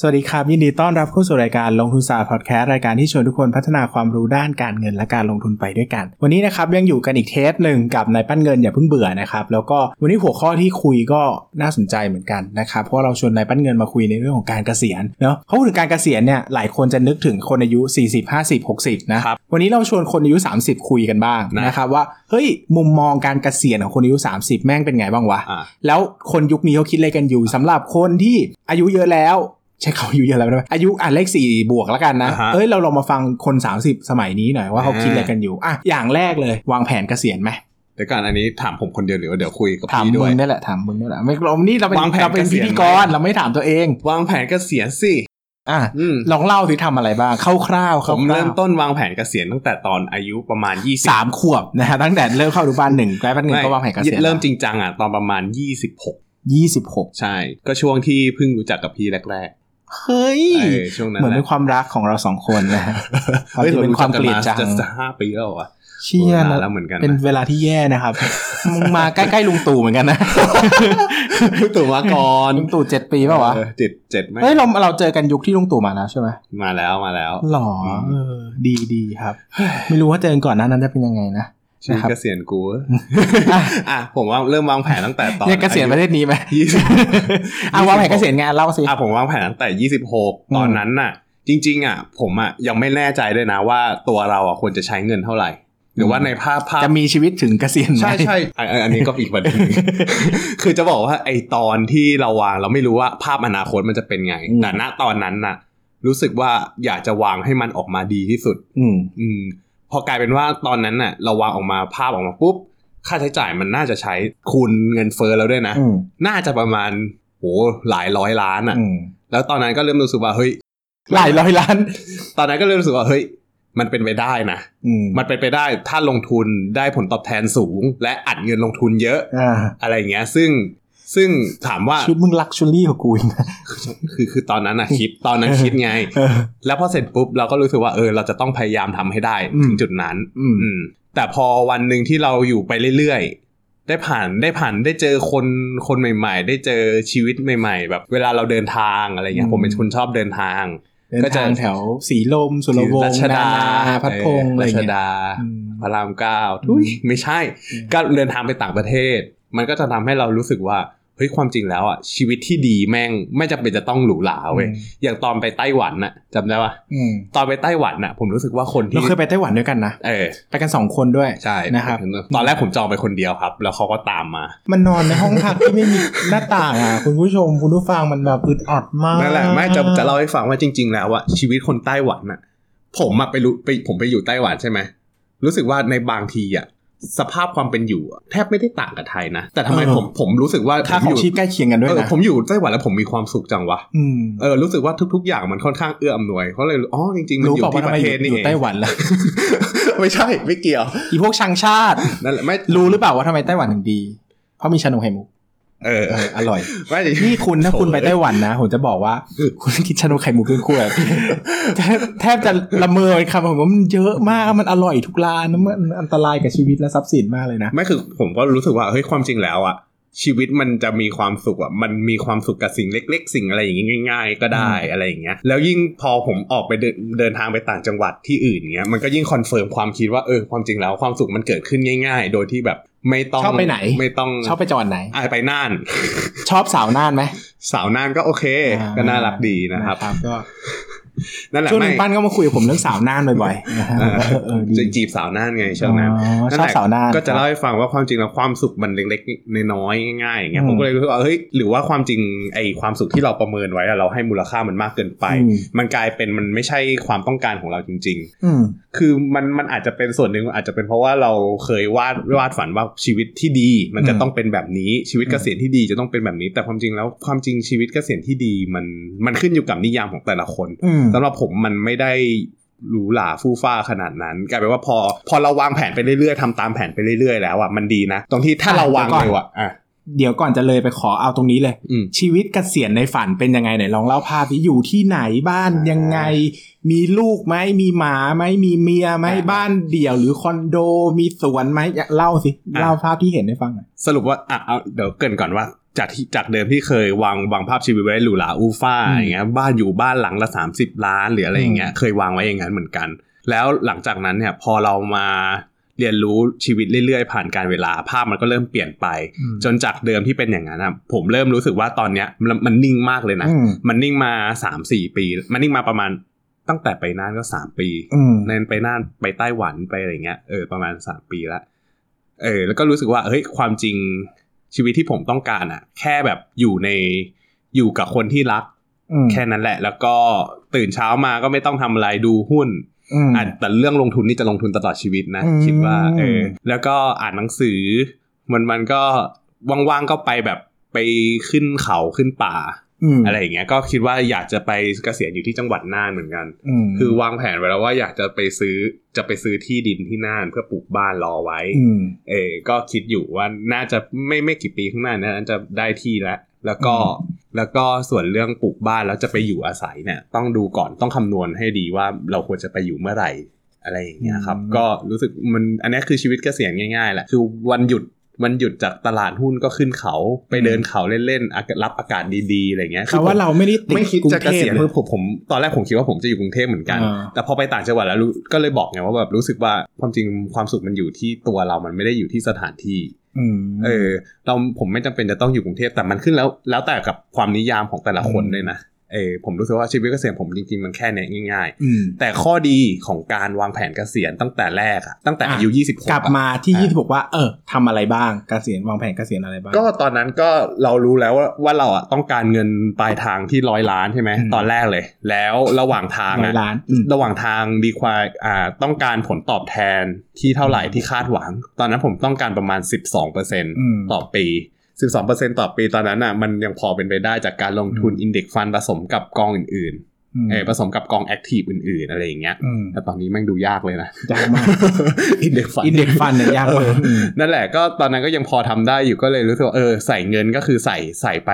สวัสดีครับ ยินดีต้อนรับเข้าสู่รายการลงทุนศาสตร์พอดแคสต์รายการที่ชวนทุกคนพัฒนาความรู้ด้านการเงินและการลงทุนไปด้วยกัน วันนี้นะครับยังอยู่กันอีกเทปหนึ่งกับนายปั้นเงินอย่าเพิ่งเบื่อนะครับแล้วก็วันนี้หัวข้อที่คุยก็น่าสนใจเหมือนกันนะครับเพราะเราชวนนายปั้นเงินมาคุยในเรื่องของการเกษียณเนาะเขาพูดถึงการเกษียณเนี่ยหลายคนจะนึกถึงคนอายุ 40 50 60นะครับวันนี้เราชวนคนอายุ 30 คุยกันบ้างนะนะครับว่าเฮ้ยมุมมองการเกษียณของคนอายุ 30 แม่งเป็นไงบ้างวะอ่าแล้วคนยุคนี้เขาคิดอะไรกันอยู่สำหรับคนที่อายุเยอะแล้ว ใช้คำอายุเยอะแล้วนะอายุอะเลขสี่บวกแล้วกันนะอ่าฮะเอ้ยเราลองมาฟังคน 30 สมัยนี้หน่อยว่าเขาคิดอะไรกันอยู่อะอย่างแรกเลยวางแผนเกษียณไหมเดี๋ยวก่อนอันนี้ถามผมคนเดียวหรือว่าเดี๋ยวคุยกับถามพี่ด้มึวยงนี่แหละถามมึงนี่แหละไม่เรานี่เราเป็นวางแผนเราเป็นเกษีพิยณธีกรเราไม่ถามตัวเอง วางแผนเกษียณสิอะอืมลองเล่าสิทำอะไรบ้างคร่าวๆคผร่าวมๆเริ่มต้นวางแผนเกษียณตั้งแต่ตอนอายุประมาณ20สามขวบนะฮะตั้งแต่เริ่มเข้าอนุบาลหนึ่งใกล้ปันหนึ่งก็วางแผนเกษียณเริ่มจริงจังอะตอนประมาณ26ยี่สิบหกใช่ ก็ช่วงที่เพิ่งรู้จักกับพี่แรก เฮ้ยๆเออช่วงนั้นเหมือนแหเป็นละความรักของเราสองคนนะฮะเฮ้ยความที่เป็นความเกลียดจังจะจะห้าปีแล้วเหรอวะเชี่ยนานนะแล้วเหมือนกันนะเป็นเวลาที่แย่นะครับมึงมาใกล้ๆลุงตู่เหมือนกันนะตู่มาก่อนลุงตู่เจ็ดปีเปล่าวะเออเจ็ดเจ็ดไหมเฮ้ยเราเราเจอกันยุคที่ลุงตู่มาแล้วใช่ไหมมาแล้วมาแล้วหรอเออดีดีครับ ไม่รู้ว่าเจอกันก่อนหน้านั้นจะเป็นยังไงนะ ชีวิตนะครับเกษียณกูอะผมว่าเริ่มวางแผนตั้งแต่ตอนเนี่ยเกษียณประเทศนี้ไหมยี่สิบอะวางแผนเกษียณงานเล่าสิอะผมวางแผนตั้งแต่26ตอนนั้นน่ะ จริง ๆ อะ ผมอะยังไม่แน่ใจด้วยนะว่าตัวเราอะควรจะใช้เงินเท่าไหร่ หรือว่าในภาพภาพจะมีชีวิตถึงเกษียณไหมใช่ใช่อันอันอันนี้ก็อีกประเด็นหนึ่งคือจะบอกว่าไอตอนที่เราวางเราไม่รู้ว่าภาพอนาคตมันจะเป็นไงอืมแต่ณตอนนั้นน่ะ รู้สึกว่าอยากจะวางให้มันออกมาดีที่สุด อืมอืม พอกลายเป็นว่าตอนนั้นน่ะเราวางออกมาภาพออกมาปุ๊บ ค่าใช้จ่ายมันน่าจะใช้คูณเงินเฟ้อแล้วด้วยนะอืมน่าจะประมาณโหหลายร้อยล้านอะอืมแล้วตอนนั้นก็เริ่มรู้สึกว่าเฮ้ยหลายร้อยล้าน ตอนนั้นก็เริ่มรู้สึกว่าเฮ้ยมันเป็นไปได้นะอืมมันเป็นไปได้ถ้าลงทุนได้ผลตอบแทนสูง และอัดเงินลงทุนเยอะอ่าอะไรอย่างเงี้ย ซึ่ง ซึ่งถามว่าชุดมึง luxury ของกูอีกนะคือคือตอนนั้นอะคิดตอนนั้นคิดไงเออแล้วพอเสร็จปุ๊บเราก็รู้สึกว่าเออเราจะต้องพยายามทำให้ได้อืมถึงจุดนั้นอืมอืมแต่พอวันหนึ่งที่เราอยู่ไปเรื่อยๆ ได้ผ่านได้ผ่านได้เจอคนคนใหม่ ๆ ได้เจอชีวิตใหม่ ๆ แบบเวลาเราเดินทางอะไรเงี้ยผมเป็นคนชอบเดินทางเดินก็จะทางแถวสีลม สุรวงรัศ์ชดานาพัดพงษ์อะไรรัอย่างชเงี้ยดาอืมพระรามเก้าทุยไม่ใช่อืมก็เดินทางไปต่างประเทศ มันก็จะทำให้เรารู้สึกว่า เฮ้ยความจริงแล้วอะชีวิตที่ดีแม่งไม่จำเป็นจะต้องหรูหราเว้ยอืมอย่างตอนไปไต้หวันน่ะจำได้ปะอืมตอนไปไต้หวันน่ะ ผมรู้สึกว่าคนเราที่เคยไปไต้หวันด้วยกันนะเออไปกันสองคนด้วยใช่นะครับตอนแรกผมจองไปคนเดียวครับ แล้วเขาก็ตามมา มันนอนในห้องพักที่ไม่มีหน้าต่างอะคุณผู้ชมคุณผู้ฟังมันแบบอึดอัดมากนั่นแหละไม่จะจะเล่าให้ฟังว่าจริง ๆ แล้วอะชีวิตคนไต้หวันน่ะ ผมอะไปรู้ไปผมไปอยู่ไต้หวันใช่ไหมรู้สึกว่าในบางทีอะ สภาพความเป็นอยู่อะแทบไม่ได้ต่างกับไทยนะ แต่ทำไมผมผมรู้สึกว่าค่าผมขอองยู่ชีพใกล้เคียงกันด้วยเออนะผมอยู่ไต้หวันแล้วผมมีความสุขจังวะอืมเออรู้สึกว่าทุก ๆ อย่างมันค่อนข้างเอื้ออำนวยเขาเลยอ๋อจริงๆมันรู้อยู่เปล่าที่ว่าปทำไมระอเทยู่ศนี่อเอยู่งไต้หวันล่ะไม่ใช่ไม่เกี่ยวอีพวกชังชาตินั่นแหละไม่รู้หรือเปล่าว่าทำไมไต้หวันถึงดี เพราะมีชานมไข่มุก เออเอออร่อยไม่นี่คุณถ้าคุณไปไต้หวันนะผมจะบอกว่า คุณกินชานมไข่มุกเป็นขวดแทบแทบจะละเมอคำผมว่ามันเยอะมากมันอร่อยทุกร้านนะมันอันตรายกับชีวิตและทรัพย์สินมากเลยนะไม่คือผมก็รู้สึกว่าเฮ้ยความจริงแล้วอะชีวิตมันจะมีความสุขอะมันมีความสุขกับสิ่งเล็ก ๆ สิ่งอะไรอย่างงี้ง่าย ๆ ก็ได้อืมอะไรอย่างเงี้ย แล้วยิ่งพอผมออกไปเดินเดินทางไปต่างจังหวัดที่อื่นเงี้ย มันก็ยิ่ง confirm ความคิดว่าเออความจริงแล้วความสุขมันเกิดขึ้นง่าย ๆ โดยที่แบบ ไม่ต้องชอบไปไหน ไม่ต้องชอบไปจังหวัดไหนอะไปน่าน ชอบสาวน่านไหมสาวน่านก็โอเค ก็น่ารักดีนะครับก็ นั่นแหละช่วงหนึไม่งปั้นก็มาคุยกับผมเรื่องสาวน่านบ่อยๆนะฮะเออเออเออดีจะจีบสาวน่านไงช่วงนั้นอ๋อนั่นชอบแหละสาวน่านก็จะเล่าให้ฟังว่าความจริงแล้วความสุขมันเล็กๆน้อยๆง่ายๆอย่างเงี้ยอืมผมก็เลยรู้สึกว่าเฮ้ยหรือว่าความจริงไอ้ความสุขที่เราประเมินไว้อะเราให้มูลค่ามันมากเกินไปอืมมันกลายเป็นมันไม่ใช่ความต้องการของเราจริงอืมๆคือมันมันอาจจะเป็นส่วนหนึ่งอาจจะเป็นเพราะว่าเราเคยวาดวาดฝันว่าชีวิตที่ดี มันจะอืมต้องเป็นแบบนี้ชีวิตเกษียณที่ดีจะต้องเป็นแบบนี้ แต่ความจริงแล้วความจริงชีวิตเกษียณที่ดีมันมันขึ้นอยู่กับนิยามของแต่ละคนอืมสำหรับผมมันไม่ได้หรูหราฟู่ฟ้าขนาดนั้น กลายเป็นว่าพอ พอเราวางแผนไปเรื่อยๆทำตามแผนไปเรื่อยๆแล้วอะมันดีนะ ตรงที่ถ้าอะเราวางเดี๋ยวก่อนเร็วอะอะเดี๋ยวก่อนจะเลยไปขอเอาตรงนี้เลยอืมชีวิตเกษียณในฝันเป็นยังไงไหนลองเล่าภาพที่อยู่ที่ไหนบ้านยังไง มีลูกไหมมีหมาไหมมีเมียไหมอ่าบ้านเดี่ยวหรือคอนโด มีสวนไหมอยากเล่าสิอ่าเล่าภาพที่เห็นให้ฟังหน่อยสรุปว่าอะเอาเดี๋ยวเกรินก่อนว่า จากที่จากเดิมที่เคยวางวางภาพชีวิตไว้หรูหราอูฟ่าอืมอย่างเงี้ยบ้านอยู่บ้านหลังละ 30 ล้านหรืออะไรอย่างเงี้ยอืมเคยวางไว้อย่างนั้นเหมือนกัน แล้วหลังจากนั้นเนี่ยพอเรามาเรียนรู้ชีวิตเรื่อยๆ ผ่านการเวลาภาพมันก็เริ่มเปลี่ยนไป จนจากเดิมที่เป็นอย่างนั้นอะผมเริ่มรู้สึกว่าตอนเนี้ยมันมันนิ่งมากเลยนะอืมมันนิ่งมาสามสี่ปี มันนิ่งมาประมาณตั้งแต่ไปน่านก็สามปีอืมเนนไปน่านไปไต้หวันไปอะไรเงี้ยเออประมาณสามปีละเออแล้วก็รู้สึกว่าเฮ้ยความจริง ชีวิตที่ผมต้องการอะแค่แบบอยู่ในอยู่กับคนที่รักอืมแค่นั้นแหละ แล้วก็ตื่นเช้ามาก็ไม่ต้องทำอะไรดูหุ้นอืมอะแต่เรื่องลงทุนนี่จะลงทุนตลอดชีวิตนะอืมคิดว่าเออแล้วก็อ่านหนังสือ มันมันก็ว่างๆก็ไปแบบไปขึ้นเขาขึ้นป่า อืมอะไรอย่างเงี้ยก็คิดว่าอยากจะไปเกษียณอยู่ที่จังหวัดน่านเหมือนกันอืมคือวางแผนไว้แล้วว่าอยากจะไปซื้อจะไปซื้อที่ดินที่น่านเพื่อปลูกบ้านรอไว้อืมเออก็คิดอยู่ว่าน่าจะไม่ไม่กี่ปีข้างหน้านะน่าจะได้ที่แล้วแล้วก็อืมแล้วก็ส่วนเรื่องปลูกบ้านแล้วจะไปอยู่อาศัยเนี่ย ต้องดูก่อนต้องคำนวณให้ดีว่าเราควรจะไปอยู่เมื่อไหร่อะไรอย่างเงี้ยครับ ก็รู้สึกมันอันนี้คือชีวิตเกษียณง่ายๆแหละคือวันหยุด วันหยุดจากตลาดหุ้นก็ขึ้นเขาไปเดินเขาเล่นๆอากาศรับอากาศดีๆอะไรเงี้ยคำว่าเราไม่ได้ติดไม่คิดกรุงจะเกเทพษียณนะเพื่อผมผมตอนแรกผมคิดว่าผมจะอยู่กรุงเทพเหมือนกันอ่าแต่พอไปต่างจังหวัดแล้วรู้ก็เลยบอกไงว่าแบบรู้สึกว่าความจริงความสุขมันอยู่ที่ตัวเรามันไม่ได้อยู่ที่สถานที่อืมเออ เราผมไม่จำเป็นจะต้องอยู่กรุงเทพแต่มันขึ้นแล้ว แล้วแต่กับความนิยามของแต่ละคนอืมด้วยนะ เออผมรู้สึกว่าชีวิตเกษียณผมจริงๆมันแค่เนี้ยง่ายอืมๆแต่ข้อดีของการวางแผนเกษียณตั้งแต่แรกอะตั้งแต่อายุอะ26กลับอะมาที่อะยี่สิบบอกว่าเออทำอะไรบ้างเกษียณวางแผนเกษียณอะไรบ้าง ก็ตอนนั้นก็เรารู้แล้วว่าว่าเราอะต้องการเงินปลายทางที่ร้อยล้านใช่ไหมอืมตอนแรกเลย แล้วระหว่างทางร้อยอะล้านอืมระหว่างทางดีควายอ่าต้องการผลตอบแทนที่เท่าไหร่ที่คาดหวัง ตอนนั้นผมต้องการประมาณ 12%ต่อปี 12%ต่อปีตอนนั้นอะมันยังพอเป็นไปได้จากการลงทุนอินเด็กฟันผสมกับกองอื่นๆเออผสมกับกองแอคทีฟอื่นๆ อะไรอย่างเงี้ยอืมแต่ตอนนี้แม่งดูยากเลยนะยากมากอินเด็กฟันอินเด็กฟันเนี่ยยากมากอืมนั่นแหละก็ตอนนั้นก็ยังพอทำได้อยู่ก็เลยรู้สึกว่าเออใส่เงินก็คือใส่ใส่ไป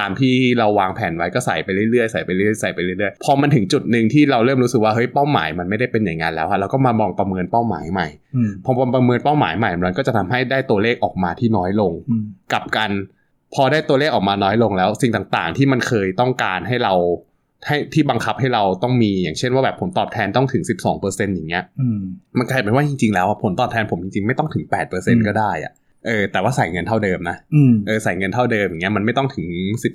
ตามที่เราวางแผนไว้ก็ใส่ไปเรื่อยๆใส่ไปเรื่อยๆใส่ไปเรื่อยๆพอมันถึงจุดหนึ่งที่เราเริ่มรู้สึกว่าเฮ้ยเป้าหมายมันไม่ได้เป็นอย่างนั้นแล้วอะเราก็มามองประเมินเป้าหมายใหม่อืมพอประเมินเป้าหมายใหม่มันก็จะทำให้ได้ตัวเลขออกมาที่น้อยลงอืมกลับกัน พอได้ตัวเลขออกมาน้อยลงแล้ว สิ่งต่างๆ ที่มันเคยต้องการให้เราให้ที่บังคับให้เราต้องมีอย่างเช่นว่าแบบผลตอบแทนต้องถึง 12%อย่างเงี้ยอืมมันกลายเป็นว่าจริงๆแล้วอะผลตอบแทนผมจริงๆไม่ต้องถึง 8%ก็ได้อะ เออแต่ว่าใส่เงินเท่าเดิมนะอืมเออใส่เงินเท่าเดิมอย่างเงี้ยมันไม่ต้องถึง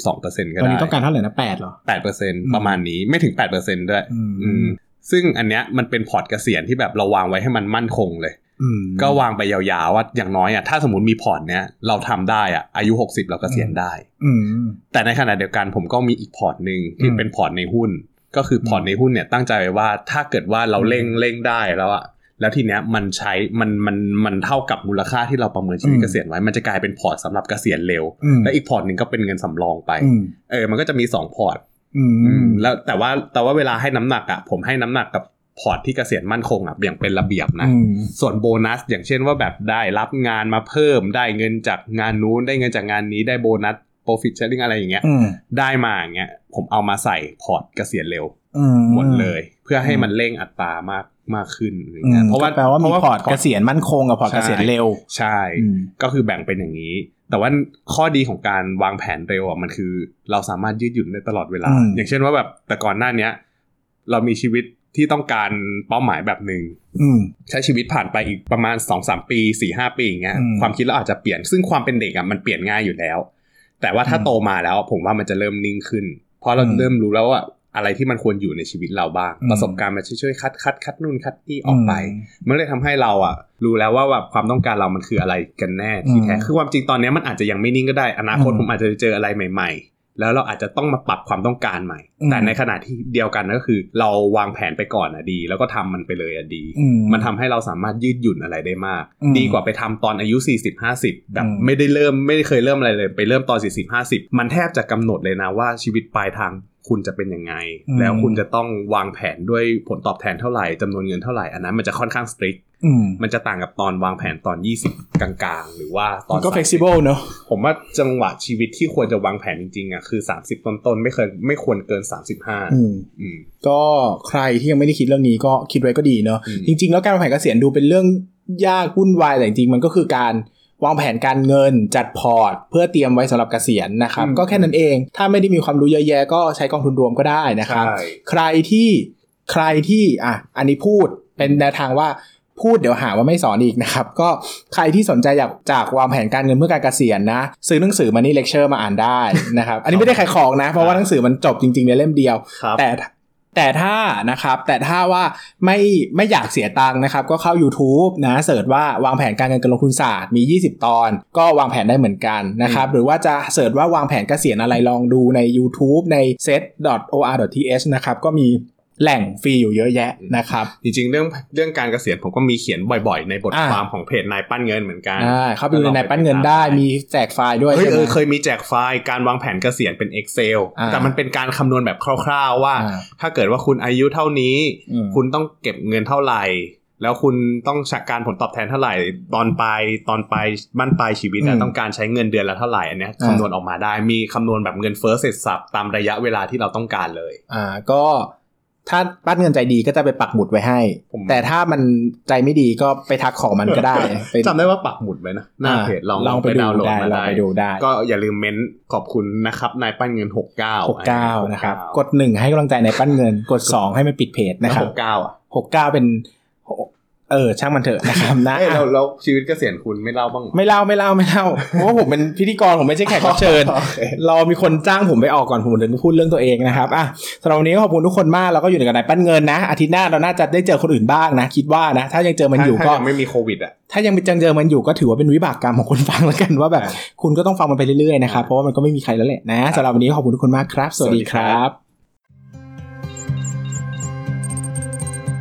12%ก็ได้ตอนนี้ต้องการเท่าไหร่นะแปดเหรอ8%ประมาณนี้ไม่ถึง8%ด้วยอืมอืมซึ่งอันเนี้ยมันเป็นพอร์ตเกษียณที่แบบเราวางไว้ให้มันมั่นคงเลยอืมก็วางไปยาวๆว่าอย่างน้อยอะถ้าสมมติมีพอร์ตเนี้ยเราทำได้อะอายุ 60 เราเกษียณได้อืมแต่ในขณะเดียวกันผมก็มีอีกพอร์ตหนึ่งที่อืมเป็นพอร์ตในหุ้น ก็คือพอร์ตในหุ้นเนี่ยตั้งใจไว้ว่าถ้าเกิดว่าเราเร่งเร่งได้แล้วอะ แล้วทีเนี้ยมันใช้มันมันมันเท่ากับมูลค่าที่เราประเมินชีวิตอืมเกษียณไว้มันจะกลายเป็นพอร์ตสำหรับเกษียณเร็วอืมและอีกพอร์ตหนึ่งก็เป็นเงินสำรองไปอืมเออมันก็จะมีสองพอร์ตอืมอืมแล้วแต่ว่าแต่ว่าเวลาให้น้ำหนักอะผมให้น้ำหนักกับพอร์ตที่เกษียณมั่นคงอะอย่างเป็นระเบียบนะอืมส่วนโบนัส อย่างเช่นว่าแบบได้รับงานมาเพิ่ม ได้เงินจากงานนู้นได้เงินจากงานนี้ได้โบนัส profit sharing อะไรอย่างเงี้ยอืมได้มาอย่างเงี้ยผมเอามาใส่พอร์ตเกษียณเร็วอืม หมดเลย เพื่อให้มันเร่งอัตรามากมากขึ้นอะไรเงี้ยอืมเพราะว่าก็แปลว่ามีเพะพอร์ตเกษียณมั่นคงกับพอร์ตใช่เกษียณเร็ว ใช่อืมก็คือแบ่งเป็นอย่างนี้ แต่ว่าข้อดีของการวางแผนเร็วอะมันคือ เราสามารถยืดหยุ่นได้ตลอดเวลาอืมอย่างเช่นว่าแบบแต่ก่อนหน้าเนี้ย เรามีชีวิตที่ต้องการเป้าหมายแบบหนึ่งอืมใช้ชีวิตผ่านไปอีกประมาณ2อสปี4ี่หปีอย่างเงี้ยอืมความคิดเราอาจจะเปลี่ยนซึ่งความเป็นเด็กอะมันเปลี่ยนง่ายอยู่แล้ว แต่ว่าถ้าอืมโตมาแล้วผมว่ามันจะเริ่มนิ่งขึ้น เพราะเราอืมเริ่มรู้แล้วว่า อะไรที่มันควรอยู่ในชีวิตเราบ้างอืมประสบการณ์มันช่วยๆคัดคัดคัดนู่นคัดนี่ออกไป มันเลยทำให้เราอะ รู้แล้วว่าแบบความต้องการเรามันคืออะไรกันแน่ที่แท้อืมคือความจริงตอนนี้มันอาจจะยังไม่นิ่งก็ได้ อนาคตอืมผมอาจจะเจออะไรใหม่ ๆ แล้วเราอาจจะต้องมาปรับความต้องการใหม่อืมแต่ในขณะที่เดียวกันก็คือ เราวางแผนไปก่อนอะดี แล้วก็ทำมันไปเลยอะดีอืมมันทำให้เราสามารถยืดหยุ่นอะไรได้มากอืมดีกว่าไปทำตอนอายุ 40 50แบบอืมไม่ได้เริ่มไม่ได้เคยเริ่มอะไรเลย ไปเริ่มตอน 40 50 มันแทบจะกำหนดเลยนะว่าชีวิตปลายทาง คุณจะเป็นยังไงอืมแล้วคุณจะต้องวางแผนด้วยผลตอบแทนเท่าไหร่จำนวนเงินเท่าไหร่ อันนั้นมันจะค่อนข้างสตริกอืมมันจะต่างกับตอนวางแผนตอน 20 กลางๆ หรือว่าตอนมันก็30 flexible เนอะผมว่าจังหวะชีวิตที่ควรจะวางแผนจริงๆอะคือ 30 ต้นๆ ไม่เคยไม่ควรเกิน 35อืมอืมก็ใครที่ยังไม่ได้คิดเรื่องนี้ก็คิดไว้ก็ดีเนอะอืมจริง ๆ แล้วการวางแผนเกษียณดูเป็นเรื่องยากวุ่นวายแต่จริงๆมันก็คือการ วางแผนการเงินจัดพอร์ต เพื่อเตรียมไว้สำหรับเกษียณนะครับ ก็แค่นั้นเอง ถ้าไม่ได้มีความรู้เยอะแยะก็ใช้กองทุนรวมก็ได้นะครับใช่ใครที่ใครที่อะอันนี้พูดเป็นแนวทางว่าพูดเดี๋ยวหาว่าไม่สอนอีกนะครับ ก็ใครที่สนใจอยากจากวางแผนการเงินเพื่อการเกษียณนะ ซื้อหนังสือ Money Lecture มาอ่านได้นะครับ อันนี้ไม่ได้ขายของนะ เพราะว่าหนังสือมันจบจริงๆในเล่มเดียวครับแต่ แต่ถ้านะครับแต่ถ้าว่าไม่ไม่อยากเสียตังค์นะครับ ก็เข้า YouTube นะเสิร์ชว่าวางแผนการเงินการลงทุนศาสตร์มี 20 ตอน ก็วางแผนได้เหมือนกันนะครับหรือว่าจะเสิร์ชว่าวางแผนเกษียณอะไรลองดูใน YouTube ใน set.or.th นะครับก็มี แหล่งฟรีอยู่เยอะแยะนะครับ จริงๆ เรื่องเรื่องการเกษียณผมก็มีเขียนบ่อยๆ ในบทอ่าความของเพจนายปั้นเงินเหมือนกันอ่าเข้าไปดูในนายปั้นเงินได้มีแจกไฟล์ด้วยเฮ้ยใช่ไหเอมอเคยมีแจกไฟล์การวางแผนเกษียณเป็น Excel อ่าแต่มันเป็นการคำนวณแบบคร่าวๆว่าอ่าถ้าเกิดว่าคุณอายุเท่านี้อืมคุณต้องเก็บเงินเท่าไหร่แล้วคุณต้องใช้การผลตอบแทนเท่าไหร่ตอนปลายตอนปลายบ้านปลายชีวิตอะอืมต้องการใช้เงินเดือนละเท่าไหร่อันเนี้ยอ่าคำนวณออกมาได้มีคำนวณแบบเงินเฟ้อเสร็จสับตามระยะเวลาที่เราต้องการเลย อ่าก็ ถ้าปั้นเงินใจดีก็จะไปปักหมุดไว้ให้ผมแต่ถ้ามันใจไม่ดีก็ไปทักของมันก็ได้ไปจำได้ว่าปักหมุดไว้นะหน้าเพจลองลองไปดูดาวน์โหลดได้มาลองได้ไปดูได้ ก็อย่าลืมเม้นขอบคุณนะครับนายปั้นเงิน 69หกเก้านะครับกดหนึ่งให้กำลังใจในปั้นเงิน กดสองให้มันปิดเพจนะครับหกเก้าอะหกเก้าเป็น เออช่างมันเถอะนะครับนะเอ้ยแล้วแล้วชีวิตเกษียณคุณไม่เล่าบ้างเหรอไม่เล่าไม่เล่าไม่เล่าเพราะว่าผมเป็นพิธีกรผมไม่ใช่แขกรับเชิญโอเคเรามีคนจ้างผมไปออกก่อนผมถึงพูดเรื่องตัวเองนะครับอะสำหรับวันนี้ก็ขอบคุณทุกคนมากเราก็อยู่ในกันในปั้นเงินนะอาทิตย์หน้าเราน่าจะได้เจอคนอื่นบ้างนะ คิดว่านะ ถ้ายังเจอมันอยู่ถ้าก็ยังไม่มีโควิดอะถ้ายังเจอมันอยู่ก็ถือว่าเป็นวิบากกรรมของคนฟังแล้วกันว่าแบบอ่าคุณก็ต้องฟังมันไปเรื่อยๆนะครับเพราะว่ามันก็ไม่มีใครแล้วแหละนะสำหรับวันนี้ขอบคุณทุกคนมากครับ สวัสดีครับ